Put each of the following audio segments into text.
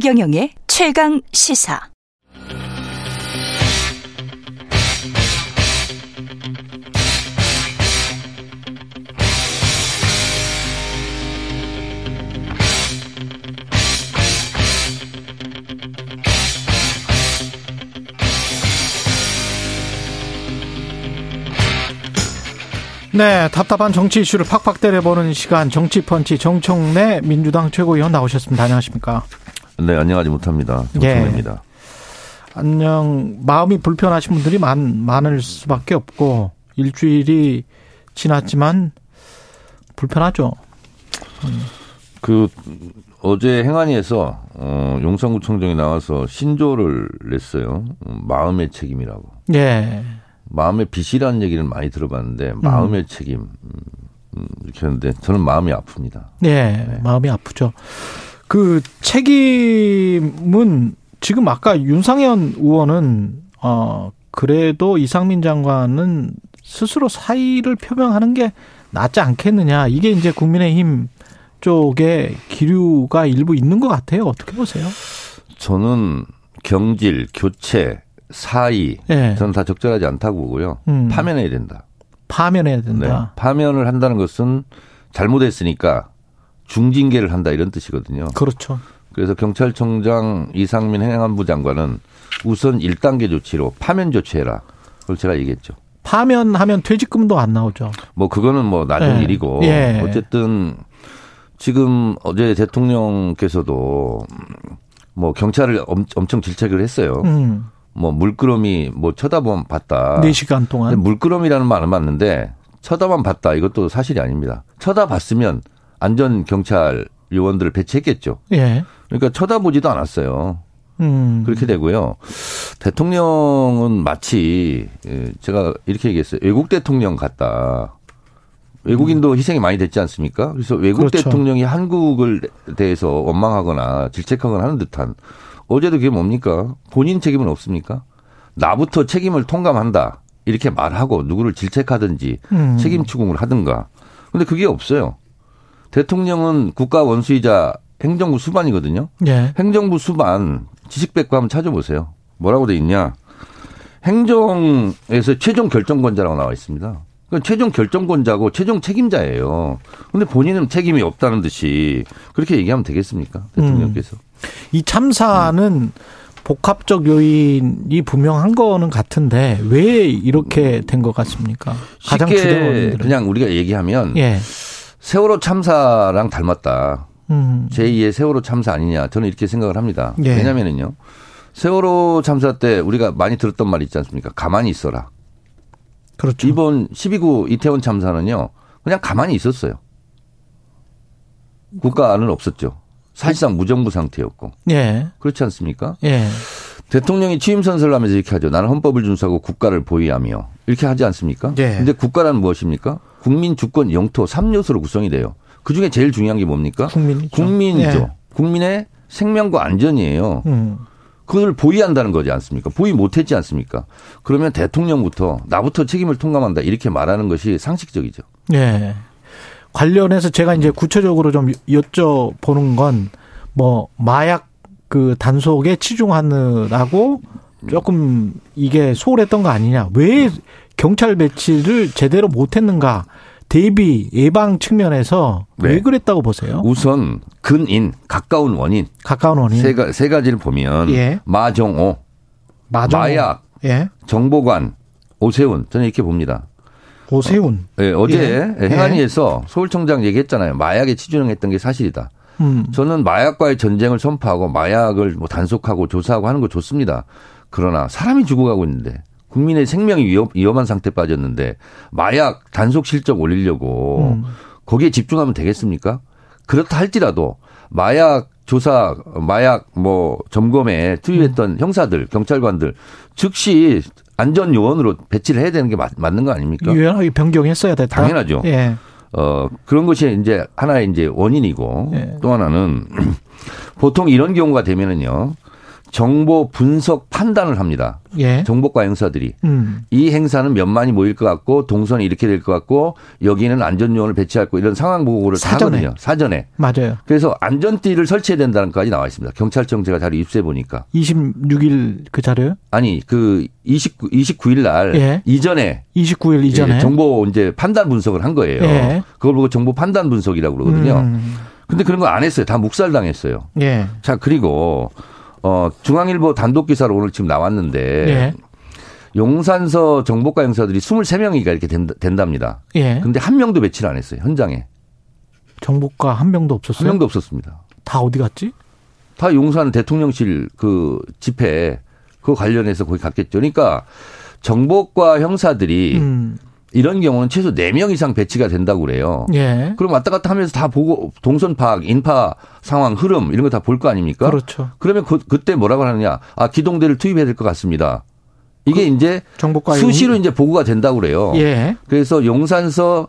최경영의 최강 시사. 네, 답답한 정치 이슈를 팍팍 때려보는 시간 정치 펀치 정청래 민주당 최고위원 나오셨습니다. 안녕하십니까? 네, 안녕하지 못합니다. 정청래입니다. 예. 안녕. 마음이 불편하신 분들이 많, 많을 수밖에 없고 일주일이 지났지만 불편하죠. 음. 그 어제 행안위에서 어, 용산구청장이 나와서 신조를 냈어요. 마음의 책임이라고. 예. 마음의 빚이라는 얘기를 많이 들어봤는데 마음의 음. 책임 음, 이렇게 하는데 저는 마음이 아픕니다. 네, 네, 마음이 아프죠. 그 책임은 지금 아까 윤상현 의원은 어 그래도 이상민 장관은 스스로 사의를 표명하는 게 낫지 않겠느냐 이게 이제 국민의힘 쪽에 기류가 일부 있는 것 같아요. 어떻게 보세요? 저는 경질, 교체, 사의 네. 저는 다 적절하지 않다고 보고요. 음. 파면해야 된다. 파면해야 된다. 네. 파면을 한다는 것은 잘못했으니까 중징계를 한다 이런 뜻이거든요. 그렇죠. 그래서 경찰청장 이상민 행안부 장관은 우선 1단계 조치로 파면 조치해라. 그걸 제가 얘기했죠. 파면하면 퇴직금도 안 나오죠. 뭐 그거는 뭐 나중 네. 일이고 예. 어쨌든 지금 어제 대통령께서도 뭐 경찰을 엄청 질책을 했어요. 음. 뭐 물끄러미 뭐 쳐다보면 봤다. 4시간 동안. 물끄러미라는 말은 맞는데 쳐다만 봤다. 이것도 사실이 아닙니다. 쳐다봤으면 안전 경찰 요원들을 배치했겠죠. 예. 그러니까 쳐다보지도 않았어요. 음. 그렇게 되고요. 대통령은 마치 예, 제가 이렇게 얘기했어요. 외국 대통령 같다. 외국인도 음. 희생이 많이 됐지 않습니까? 그래서 외국 그렇죠. 대통령이 한국을 대해서 원망하거나 질책하거나 하는 듯한 어제도 그게 뭡니까? 본인 책임은 없습니까? 나부터 책임을 통감한다. 이렇게 말하고 누구를 질책하든지 음. 책임 추궁을 하든가. 근데 그게 없어요. 대통령은 국가 원수이자 행정부 수반이거든요. 예. 행정부 수반 지식백과 한번 찾아보세요. 뭐라고 돼 있냐? 행정에서 최종 결정권자라고 나와 있습니다. 그러니까 최종 결정권자고 최종 책임자예요. 근데 본인은 책임이 없다는 듯이 그렇게 얘기하면 되겠습니까? 대통령께서. 음. 이 참사는 음. 복합적 요인이 분명한 거는 같은데 왜 이렇게 된 것 같습니까? 가장 쉽게 그냥 우리가 얘기하면 예. 세월호 참사랑 닮았다. 음. 제2의 세월호 참사 아니냐 저는 이렇게 생각을 합니다. 예. 왜냐면은요. 세월호 참사 때 우리가 많이 들었던 말 있지 않습니까? 가만히 있어라. 그렇죠. 이번 12구 이태원 참사는요. 그냥 가만히 있었어요. 국가는 없었죠. 사실상 무정부 상태였고. 예. 그렇지 않습니까? 예. 대통령이 취임 선서를 하면서 이렇게 하죠. 나는 헌법을 준수하고 국가를 보위하며 이렇게 하지 않습니까? 예. 근데 국가란 무엇입니까? 국민 주권 영토 3요소로 구성이 돼요. 그 중에 제일 중요한 게 뭡니까? 국민이죠. 국민이죠. 예. 국민의 생명과 안전이에요. 음. 그걸 보위한다는 거지 않습니까? 보위 못했지 않습니까? 그러면 대통령부터 나부터 책임을 통감한다 이렇게 말하는 것이 상식적이죠. 예. 관련해서 제가 이제 구체적으로 좀 여쭤보는 건 뭐 마약 그 단속에 치중하느라고 조금 이게 소홀했던 거 아니냐. 왜 경찰 배치를 제대로 못했는가. 대비 예방 측면에서 네. 왜 그랬다고 보세요? 우선 근인 가까운 원인 가까운 원인 세, 가, 세 가지를 보면 예. 마정오, 마정오. 마약, 예. 정보관, 오세훈 저는 이렇게 봅니다. 오세훈. 어, 네, 어제 예. 행안위에서 서울청장 얘기했잖아요. 마약에 치중했던 게 사실이다. 음. 저는 마약과의 전쟁을 선포하고 마약을 뭐 단속하고 조사하고 하는 거 좋습니다. 그러나 사람이 죽어가고 있는데 국민의 생명이 위험, 위험한 상태 빠졌는데 마약 단속 실적 올리려고 음. 거기에 집중하면 되겠습니까? 그렇다 할지라도 마약 조사, 마약 뭐 점검에 투입했던 음. 형사들, 경찰관들 즉시 안전 요원으로 배치를 해야 되는 게 맞, 맞는 거 아닙니까? 유연하게 변경했어야 됐다. 당연하죠. 예. 어, 그런 것이 이제 하나의 이제 원인이고 예. 또 하나는 보통 이런 경우가 되면은요. 정보 분석 판단을 합니다. 예. 정보과 행사들이 음. 이 행사는 몇만이 모일 것 같고 동선이 이렇게 될 것 같고 여기는 안전 요원을 배치할 거 이런 상황 보고를 사전에. 하거든요. 사전에. 맞아요. 그래서 안전띠를 설치해야 된다는 것까지 나와 있습니다. 경찰청 제가 자료 입수해 보니까. 26일 그 자료요? 아니 그 29, 29일 날 예. 이전에 29일 이전에 예, 정보 이제 판단 분석을 한 거예요. 예. 그걸 보고 정보 판단 분석이라고 그러거든요. 음. 근데 그런 거 안 했어요. 다 묵살당했어요. 예. 자 그리고 어, 중앙일보 단독 기사로 오늘 지금 나왔는데 예. 용산서 정보과 형사들이 23명이가 이렇게 된다, 니다 예. 근데 한 명도 배치를 안 했어요. 현장에. 정보과 한 명도 없었어요? 한 명도 없었습니다. 다 어디 갔지? 다 용산 대통령실 그 집회 그 관련해서 거기 갔겠죠. 그러니까 정보과 형사들이 음. 이런 경우는 최소 4명 이상 배치가 된다고 그래요. 예. 그럼 왔다 갔다 하면서 다 보고 동선 파악, 인파 상황, 흐름 이런 거 다 볼 거 아닙니까? 그렇죠. 그러면 그, 그때 뭐라고 하느냐. 아, 기동대를 투입해야 될 것 같습니다. 이게 그 이제 수시로 이제 보고가 된다고 그래요. 예. 그래서 용산서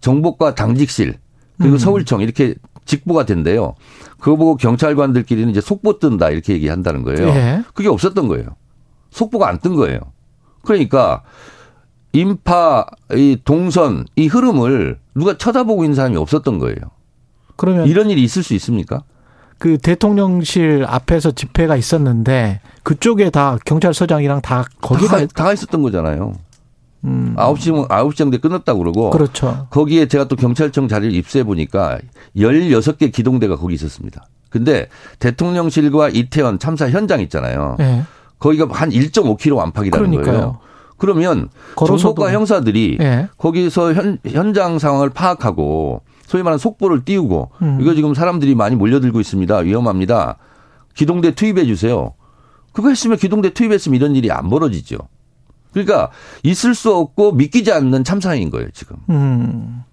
정보과 당직실 그리고 음. 서울청 이렇게 직보가 된대요. 그거 보고 경찰관들끼리는 이제 속보 뜬다 이렇게 얘기한다는 거예요. 예. 그게 없었던 거예요. 속보가 안 뜬 거예요. 그러니까 인파, 이 동선, 이 흐름을 누가 쳐다보고 있는 사람이 없었던 거예요. 그러면 이런 일이 있을 수 있습니까? 그 대통령실 앞에서 집회가 있었는데 그쪽에 다 경찰서장이랑 다 거기가 다, 다 있었던 거잖아요. 음. 9시, 9시 정도에 끝났다고 그러고. 그렇죠. 거기에 제가 또 경찰청 자리를 입수해 보니까 16개 기동대가 거기 있었습니다. 근데 대통령실과 이태원 참사 현장 있잖아요. 네. 거기가 한 1.5km 안팎이라는 그러니까요. 거예요. 그러면 정보과 형사들이 예. 거기서 현, 현장 상황을 파악하고 소위 말하는 속보를 띄우고 음. 이거 지금 사람들이 많이 몰려들고 있습니다. 위험합니다. 기동대 투입해 주세요. 그거 했으면 기동대 투입했으면 이런 일이 안 벌어지죠. 그러니까 있을 수 없고 믿기지 않는 참사인 거예요, 지금. 음.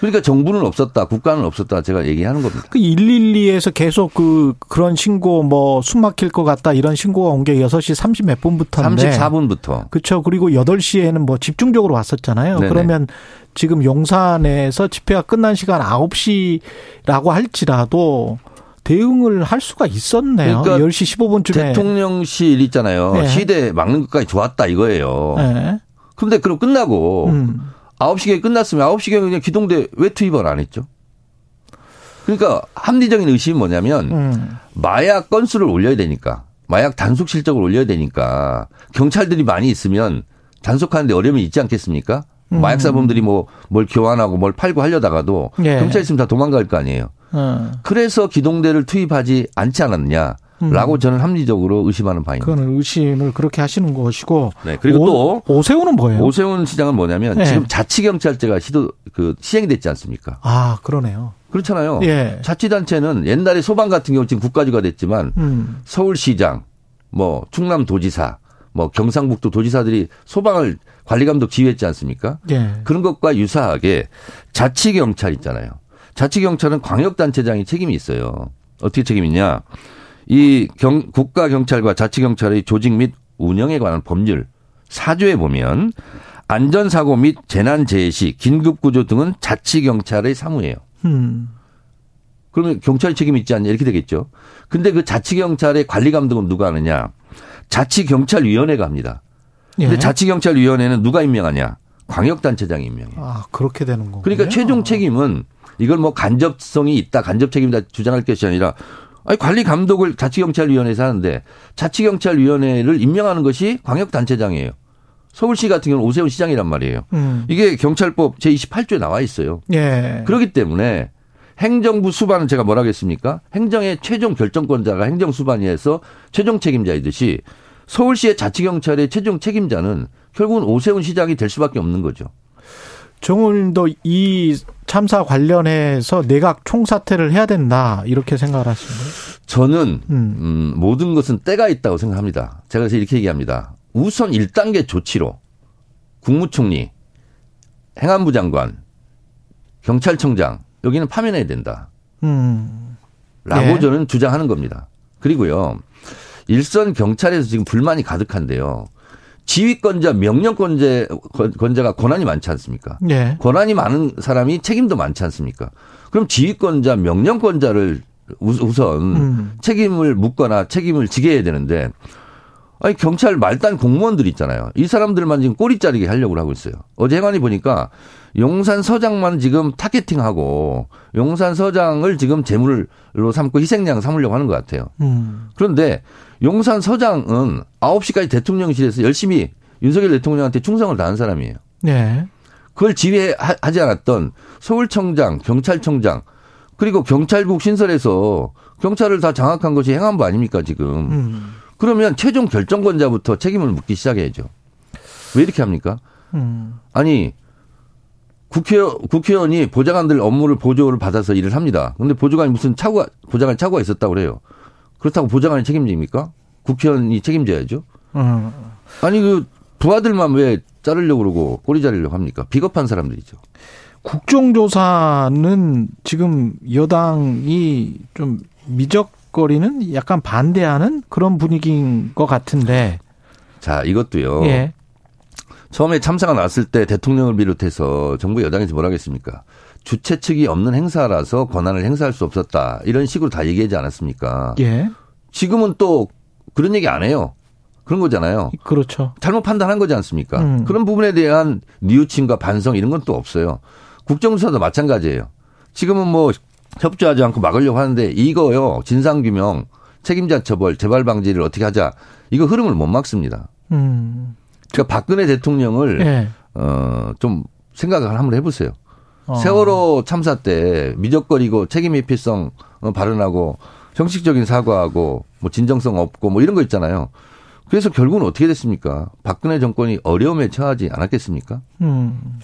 그러니까 정부는 없었다, 국가는 없었다 제가 얘기하는 겁니다. 그 112에서 계속 그 그런 신고 뭐 숨 막힐 것 같다 이런 신고가 온 게 6시 30 몇 분부터인데 34분부터. 그렇죠. 그리고 8시에는 뭐 집중적으로 왔었잖아요. 네네. 그러면 지금 용산에서 집회가 끝난 시간 9시라고 할지라도 대응을 할 수가 있었네요. 그러니까 10시 15분쯤에 대통령실 있잖아요. 네. 시대 막는 것까지 좋았다 이거예요. 네. 그런데 그럼 끝나고 음. 9시경에 끝났으면 9시경에 그냥 기동대 왜 투입을 안 했죠? 그러니까 합리적인 의심이 뭐냐면 음. 마약 건수를 올려야 되니까 마약 단속 실적을 올려야 되니까 경찰들이 많이 있으면 단속하는데 어려움이 있지 않겠습니까? 음. 마약 사범들이 뭐 뭘 교환하고 뭘 팔고 하려다가도 예. 경찰 있으면 다 도망갈 거 아니에요. 음. 그래서 기동대를 투입하지 않지 않았냐. 라고 음. 저는 합리적으로 의심하는 바입니다. 그거는 의심을 그렇게 하시는 것이고. 네. 그리고 오, 또 오세훈은 뭐예요? 오세훈 시장은 뭐냐면 네. 지금 자치경찰제가 시도 그 시행이 됐지 않습니까? 아 그러네요. 그렇잖아요. 예. 자치단체는 옛날에 소방 같은 경우 지금 국가주가 됐지만 음. 서울시장, 뭐 충남도지사, 뭐 경상북도 도지사들이 소방을 관리감독 지휘했지 않습니까? 예. 그런 것과 유사하게 자치경찰 있잖아요. 자치경찰은 광역단체장이 책임이 있어요. 어떻게 책임이 있냐? 이 경, 국가경찰과 자치경찰의 조직 및 운영에 관한 법률 사조에 보면 안전사고 및 재난재해 시 긴급구조 등은 자치경찰의 사무예요. 음. 그러면 경찰 책임이 있지 않냐 이렇게 되겠죠. 근데 그 자치경찰의 관리 감독은 누가 하느냐? 자치경찰위원회가 합니다. 근데 예. 자치경찰위원회는 누가 임명하냐? 광역단체장이 임명해요. 아, 그렇게 되는 거군요. 그러니까 최종 책임은 이걸 뭐 간접성이 있다, 간접 책임이다 주장할 것이 아니라 아니 관리 감독을 자치경찰위원회에서 하는데 자치경찰위원회를 임명하는 것이 광역단체장이에요. 서울시 같은 경우는 오세훈 시장이란 말이에요. 음. 이게 경찰법 제28조에 나와 있어요. 예. 그렇기 때문에 행정부 수반은 제가 뭐라 하겠습니까? 행정의 최종 결정권자가 행정수반위에서 최종 책임자이듯이 서울시의 자치경찰의 최종 책임자는 결국은 오세훈 시장이 될 수밖에 없는 거죠. 정훈님도 이 참사 관련해서 내각 총사퇴를 해야 된다 이렇게 생각을 하시는 거예요? 저는 음. 음, 모든 것은 때가 있다고 생각합니다. 제가 그래서 이렇게 얘기합니다. 우선 1단계 조치로 국무총리, 행안부 장관, 경찰청장 여기는 파면해야 된다. 음. 라고 예. 저는 주장하는 겁니다. 그리고요. 일선 경찰에서 지금 불만이 가득한데요. 지휘권자, 명령권자, 권자가 권한이 많지 않습니까? 예. 권한이 많은 사람이 책임도 많지 않습니까? 그럼 지휘권자, 명령권자를 우선 음. 책임을 묻거나 책임을 지게 해야 되는데 아니 경찰 말단 공무원들 있잖아요. 이 사람들만 지금 꼬리 자르게 하려고 하고 있어요. 어제 행안위 보니까 용산 서장만 지금 타겟팅하고 용산 서장을 지금 재물로 삼고 희생양 삼으려고 하는 것 같아요. 음. 그런데 용산 서장은 9시까지 대통령실에서 열심히 윤석열 대통령한테 충성을 다한 사람이에요. 네. 그걸 지휘하지 않았던 서울청장, 경찰청장, 그리고 경찰국 신설해서 경찰을 다 장악한 것이 행안부 아닙니까, 지금. 음. 그러면 최종 결정권자부터 책임을 묻기 시작해야죠. 왜 이렇게 합니까? 음. 아니, 국회의원, 국회의원이 보좌관들 업무를 보조를 받아서 일을 합니다. 근데 보좌관이 무슨 차고가, 보좌관 차고가 있었다고 그래요. 그렇다고 보좌관이 책임집니까? 국회의원이 책임져야죠. 음. 아니, 그, 부하들만 왜 자르려고 그러고 꼬리 자르려고 합니까? 비겁한 사람들이죠. 국정조사는 지금 여당이 좀 미적 거리는 약간 반대하는 그런 분위기인 것 같은데. 자, 이것도요. 예. 처음에 참사가 났을 때 대통령을 비롯해서 정부 여당에서 뭐라 하겠습니까? 주최 측이 없는 행사라서 권한을 행사할 수 없었다. 이런 식으로 다 얘기하지 않았습니까? 예. 지금은 또 그런 얘기 안 해요. 그런 거잖아요. 그렇죠. 잘못 판단한 거지 않습니까? 음. 그런 부분에 대한 뉘우침과 반성 이런 건 또 없어요. 국정조사도 마찬가지예요. 지금은 뭐 협조하지 않고 막으려고 하는데 이거요. 진상 규명, 책임자 처벌, 재발 방지를 어떻게 하자. 이거 흐름을 못 막습니다. 음. 그러니까 박근혜 대통령을 네. 어좀 생각을 한번 해보세요. 어. 세월호 참사 때 미적거리고 책임 회피성 어, 발언하고 형식적인 사과하고 뭐 진정성 없고 뭐 이런 거 있잖아요. 그래서 결국은 어떻게 됐습니까? 박근혜 정권이 어려움에 처하지 않았겠습니까? 음.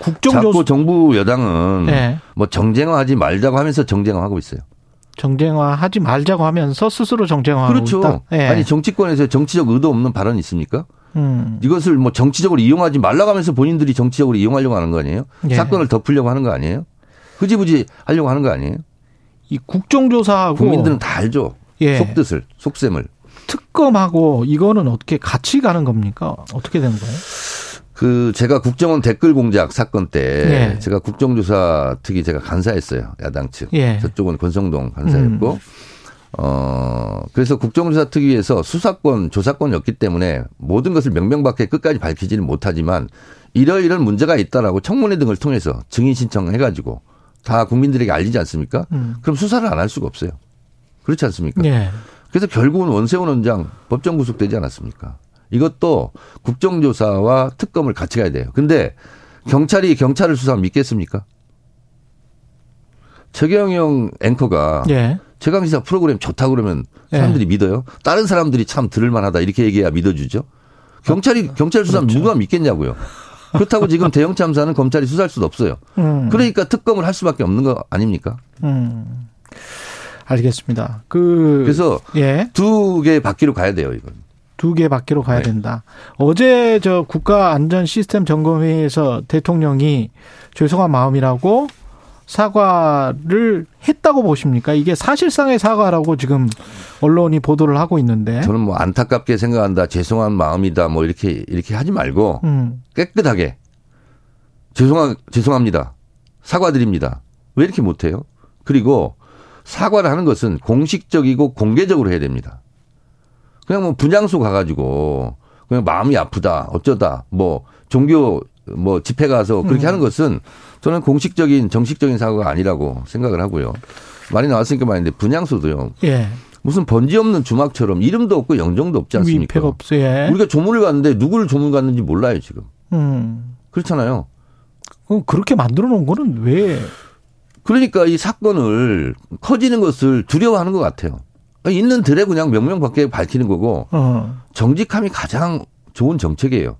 국정조 자꾸 정부 여당은 네. 뭐 정쟁화하지 말자고 하면서 정쟁화하고 있어요. 정쟁화하지 말자고 하면서 스스로 정쟁화하고 그렇죠. 있다. 네. 아니 정치권에서 정치적 의도 없는 발언 있습니까? 음. 이것을 뭐 정치적으로 이용하지 말라고 하면서 본인들이 정치적으로 이용하려고 하는 거 아니에요? 예. 사건을 덮으려고 하는 거 아니에요? 흐지부지 하려고 하는 거 아니에요? 이 국정조사하고 국민들은 다 알죠. 예. 속뜻을, 속셈을. 특검하고 이거는 어떻게 같이 가는 겁니까? 어떻게 되는 거예요? 그 제가 국정원 댓글 공작 사건 때 네. 제가 국정조사 특위 제가 간사했어요 야당 측 예. 저쪽은 권성동 간사였고 음. 어, 그래서 국정조사 특위에서 수사권, 조사권이었기 때문에 모든 것을 명명밖에 끝까지 밝히지는 못하지만 이러이런 문제가 있다라고 청문회 등을 통해서 증인 신청해가지고 다 국민들에게 알리지 않습니까? 음. 그럼 수사를 안 할 수가 없어요. 그렇지 않습니까? 네. 그래서 결국은 원세훈 원장 법정 구속되지 않았습니까? 이것도 국정조사와 특검을 같이 가야 돼요. 근데 경찰이 경찰을 수사하면 믿겠습니까? 최경영 앵커가 예. 최강시사 프로그램 좋다 그러면 사람들이 예. 믿어요? 다른 사람들이 참 들을만하다 이렇게 얘기해야 믿어주죠. 경찰이 아, 경찰 수사는 그렇죠. 누가 믿겠냐고요. 그렇다고 지금 대형 참사는 검찰이 수사할 수도 없어요. 음. 그러니까 특검을 할 수밖에 없는 거 아닙니까? 음. 알겠습니다. 그 그래서 예. 두 개 바퀴로 가야 돼요, 이건. 두 개 바퀴로 가야 네. 된다. 어제 저 국가 안전 시스템 점검 회의에서 대통령이 죄송한 마음이라고 사과를 했다고 보십니까? 이게 사실상의 사과라고 지금 언론이 보도를 하고 있는데. 저는 뭐 안타깝게 생각한다, 죄송한 마음이다, 뭐 이렇게 이렇게 하지 말고 음. 깨끗하게 죄송하 죄송합니다, 사과드립니다. 왜 이렇게 못해요? 그리고 사과를 하는 것은 공식적이고 공개적으로 해야 됩니다. 그냥 뭐 분향소 가가지고 그냥 마음이 아프다, 어쩌다, 뭐 종교 뭐 집회 가서 그렇게 음. 하는 것은 저는 공식적인 정식적인 사고가 아니라고 생각을 하고요. 말이 나왔으니까 말인데 분향소도요. 예. 무슨 번지 없는 주막처럼 이름도 없고 영정도 없지 않습니까? 없어, 예. 우리가 조문을 갔는데 누구를 조문 갔는지 몰라요 지금. 음. 그렇잖아요. 그렇게 만들어 놓은 거는 왜? 그러니까 이 사건을 커지는 것을 두려워하는 것 같아요. 있는 들에 그냥 명명밖에 밝히는 거고 어. 정직함이 가장 좋은 정책이에요.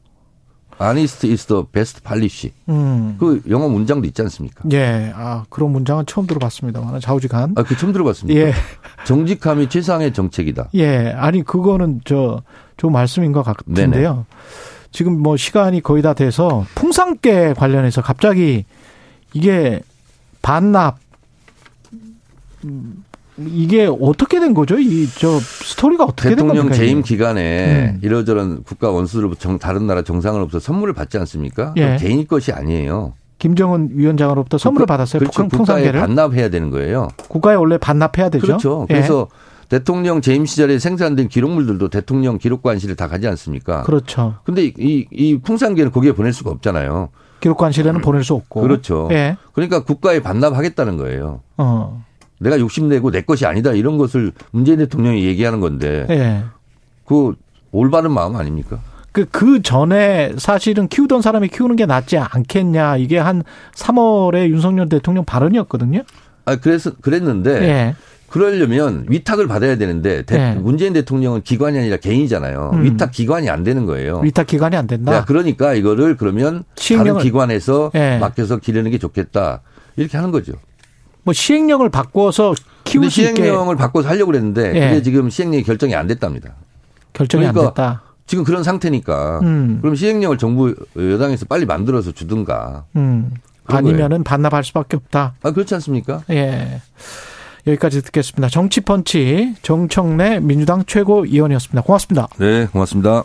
아니스트 is the best policy. 음. 그 영어 문장도 있지 않습니까? 예. 아, 그런 문장은 처음 들어봤습니다만 좌우지간. 아, 그 처음 들어봤습니다. 예. 정직함이 최상의 정책이다. 예. 아니, 그거는 저, 좋은 말씀인 것 같은데요. 네네. 지금 뭐 시간이 거의 다 돼서 풍산깨 관련해서 갑자기 이게 반납 이게 어떻게 된 거죠? 이 저 스토리가 어떻게 된 겁니까? 대통령 재임 기간에 음. 이러저런 국가 원수들로부터 다른 나라 정상으로부터 선물을 받지 않습니까? 예. 개인 것이 아니에요. 김정은 위원장으로부터 선물을 국가, 받았어요. 그렇죠. 풍산개를 반납해야 되는 거예요. 국가에 원래 반납해야 되죠. 그렇죠. 예. 그래서 대통령 재임 시절에 생산된 기록물들도 대통령 기록관실에 다 가지 않습니까? 그렇죠. 근데 이, 이 풍산개는 거기에 보낼 수가 없잖아요. 기록관실에는 음. 보낼 수 없고. 그렇죠. 예. 그러니까 국가에 반납하겠다는 거예요. 어. 내가 욕심내고 내 것이 아니다 이런 것을 문재인 대통령이 얘기하는 건데. 예. 그 올바른 마음 아닙니까? 그, 그 전에 사실은 키우던 사람이 키우는 게 낫지 않겠냐. 이게 한 3월에 윤석열 대통령 발언이었거든요. 아, 그래서, 그랬는데. 예. 그러려면 위탁을 받아야 되는데 네. 문재인 대통령은 기관이 아니라 개인이잖아요. 음. 위탁 기관이 안 되는 거예요. 위탁 기관이 안 된다. 야, 그러니까 이거를 그러면 시행령을. 다른 기관에서 네. 맡겨서 기르는 게 좋겠다. 이렇게 하는 거죠. 뭐 시행령을 바꿔서 키울 수 있게 시행령을 바꿔서 하려고 그랬는데 네. 그게 지금 시행령이 결정이 안 됐답니다. 결정이 그러니까 안 됐다. 지금 그런 상태니까 음. 그럼 시행령을 정부 여당에서 빨리 만들어서 주든가. 음. 아니면은 거예요. 반납할 수밖에 없다. 아 그렇지 않습니까? 예. 여기까지 듣겠습니다. 정치펀치 정청래 민주당 최고위원이었습니다. 고맙습니다. 네, 고맙습니다.